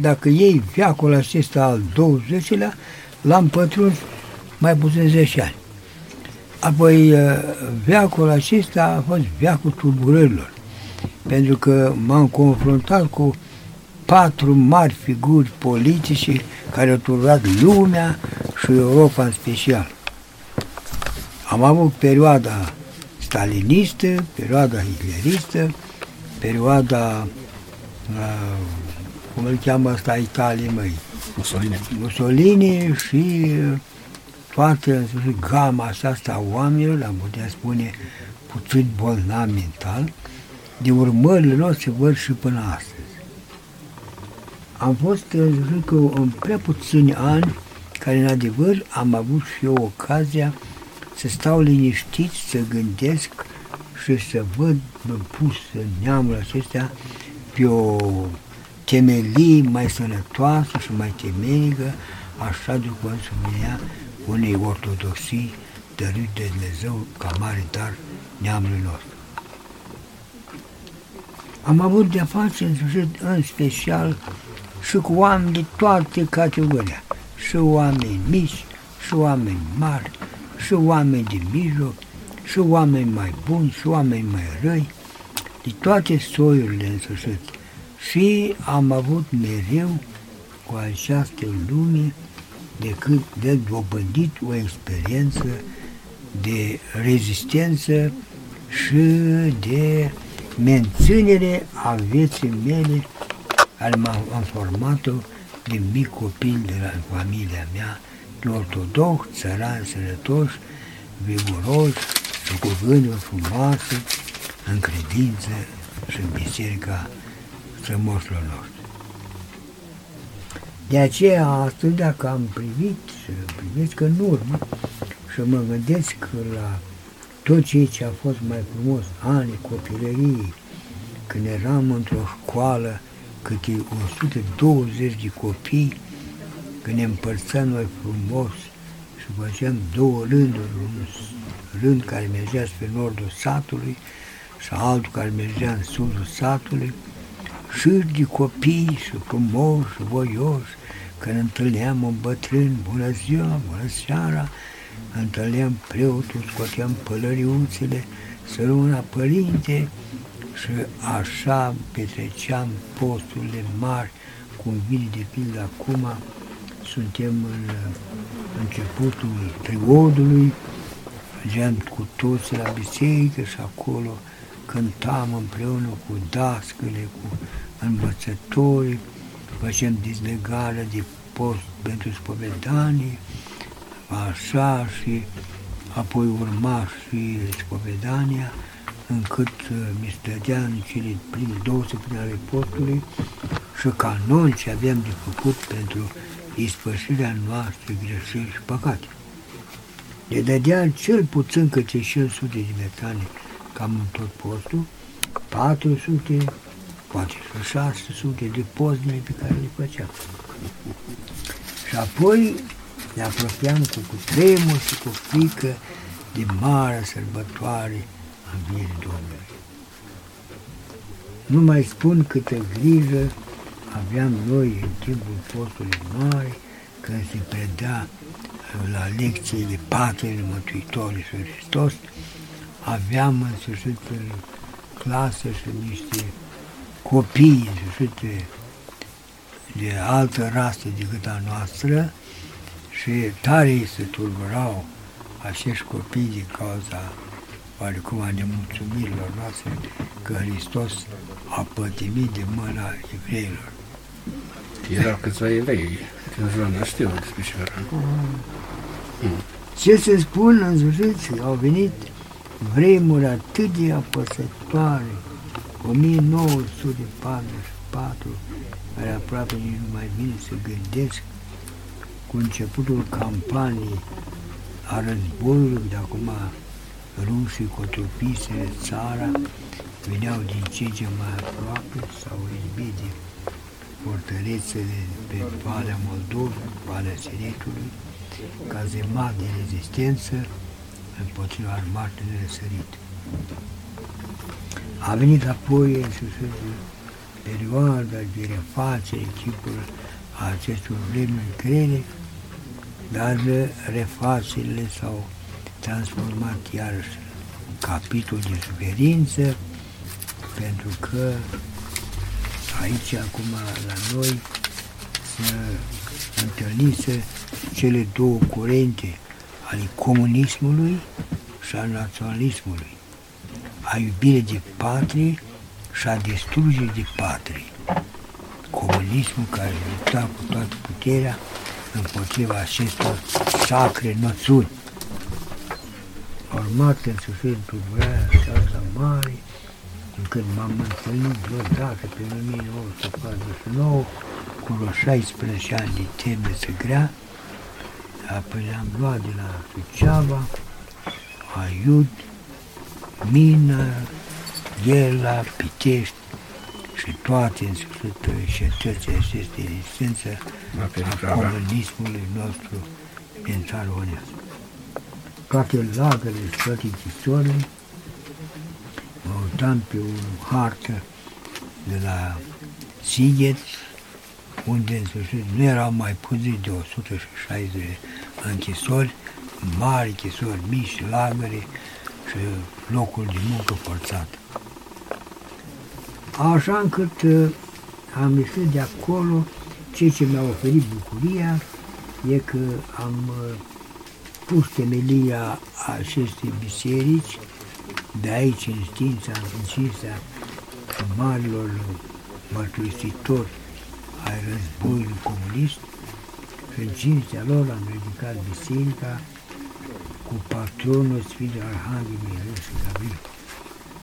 dacă iei viacul acesta al 20-lea, l-am pătruns mai puțin 10 ani. Apoi, uh, viacul acesta a fost viacul tulburărilor, pentru că m-am confruntat cu patru mari figuri politice care au tulburat lumea și Europa în special. Am avut perioada stalinistă, perioada hitleristă, perioada, uh, cum îl cheamă asta, Italia, măi? Mussolini. Mussolini și uh, toată gama asta a oamenilor, am putea spune, puțin bolnav mental, de urmările lor se văd și până astăzi. Am fost, zic că, în prea puțini ani, care în adevăr am avut și eu ocazia să stau liniștit, să gândesc și să văd pus în neamul acestea pe o temelie mai sănătoasă și mai temenică, așa după însumirea unei ortodoxii dăruit de Dumnezeu ca mare dar neamului nostru. Am avut de-a face în sfârșit, în special, și cu oameni de toate categoria, și oameni mici, și oameni mari, și oameni de mijloc, și oameni mai buni, și oameni mai răi, de toate soiurile în sfârșit. Și am avut mereu cu această lume decât de dobândit o experiență de rezistență și de menținere a vieții mele, care m-am format-o din mic copil de la familia mea, de ortodox, țărani, sănătoși, viguroși și cu gânduri frumoase în credință și în biserica strămoșilor noștri. De aceea, astăzi, dacă am privit și privesc în urmă și mă gândesc la tot ceea ce a fost mai frumos, ani copilăriei, când eram într-o școală câte 120 de copii, când ne împărțeam noi frumos și făceam două rânduri, un rând care mergea spre nordul satului și altul care mergea în sudul satului, și de copii și frumoși și voioși, când întâlneam un bătrân, bună ziua, bună seara, întâlneam preotul, scoteam pălăriuțele, să rămână părinte și așa petreceam posturile mari, cum vine de pildă acum, suntem în începutul triodului, mergeam cu toți la biserică și acolo cântam împreună cu dascăle, cu învățătorii, facem dizlegarea de post pentru spovedanie, așa și apoi urma și spovedania, încât uh, mi stădea în cele prime două săptămâni ale postului și canon ce aveam de făcut pentru ispășirea noastră greșeli și păcate. Ne dădea cel puțin câte 500 de metane cam în tot postul, 400, poate și 600 de pozne pe care le făceam. Și apoi ne apropiam cu cutremur și cu frică de mare sărbătoare a învierii Domnului. Nu mai spun câtă grijă aveam noi în timpul postului mare, când se predea la lecțiile Patrele Mântuitorului și Hristos, aveam în sfârșit în clasă și niște copii, în sfârșit, de, de altă rasă decât a noastră și tare îi se tulburau acești copii din cauza oarecum a nemulțumirilor noastre că Hristos a pătimit de mâna evreilor. Erau câțiva evrei în zona, știu despre ce mm. Ce se spun în sfârșit, au venit vremuri atât de apăsătoare, 1944, care aproape nici nu mai vine să gândesc, cu începutul campaniei a războiului, de acum rușii cotopiseră țara, veneau din ce ce mai aproape, sau izbit de fortărețele pe Valea Moldovei, Valea Siretului, ca zemat de rezistență, împotriva armatei de răsărit. A venit apoi în perioada de refacere chipul acestor vremuri grele, dar refacerile s-au transformat iarăși în capitol de suferință, pentru că aici, acum, la noi, să întâlnise cele două curente ale comunismului și al naționalismului, a iubire de patrie și a distrugere de patrie. Comunismul care lupta cu toată puterea împotriva acestor sacre noțiuni. Urmat în sfârșit tulburarea aceasta mare, încât m-am întâlnit vreodată pe 1949 cu vreo 16 ani de temniță grea, apoi le-am luat de la Suceava, Aiud, Mina, Iela, Pitești și toate în sfârșit cetății aceste rezistență a comunismului nostru din țara românească. Toate lagările și toate închisorile mă uitam pe o hartă de la Sighet, unde în sfârșit nu erau mai puțin de 160 de închisori, mari închisori, mici, lagăre și locul de muncă forțat. Așa încât uh, am ieșit de acolo, ceea ce mi-a oferit bucuria e că am uh, pus temelia acestei biserici, de aici în știința, în știința marilor mărturisitori ai războiului comunist și în cinstea lor am ridicat biserica cu patronul Sfântului Arhanghel Mihail și Gabriel.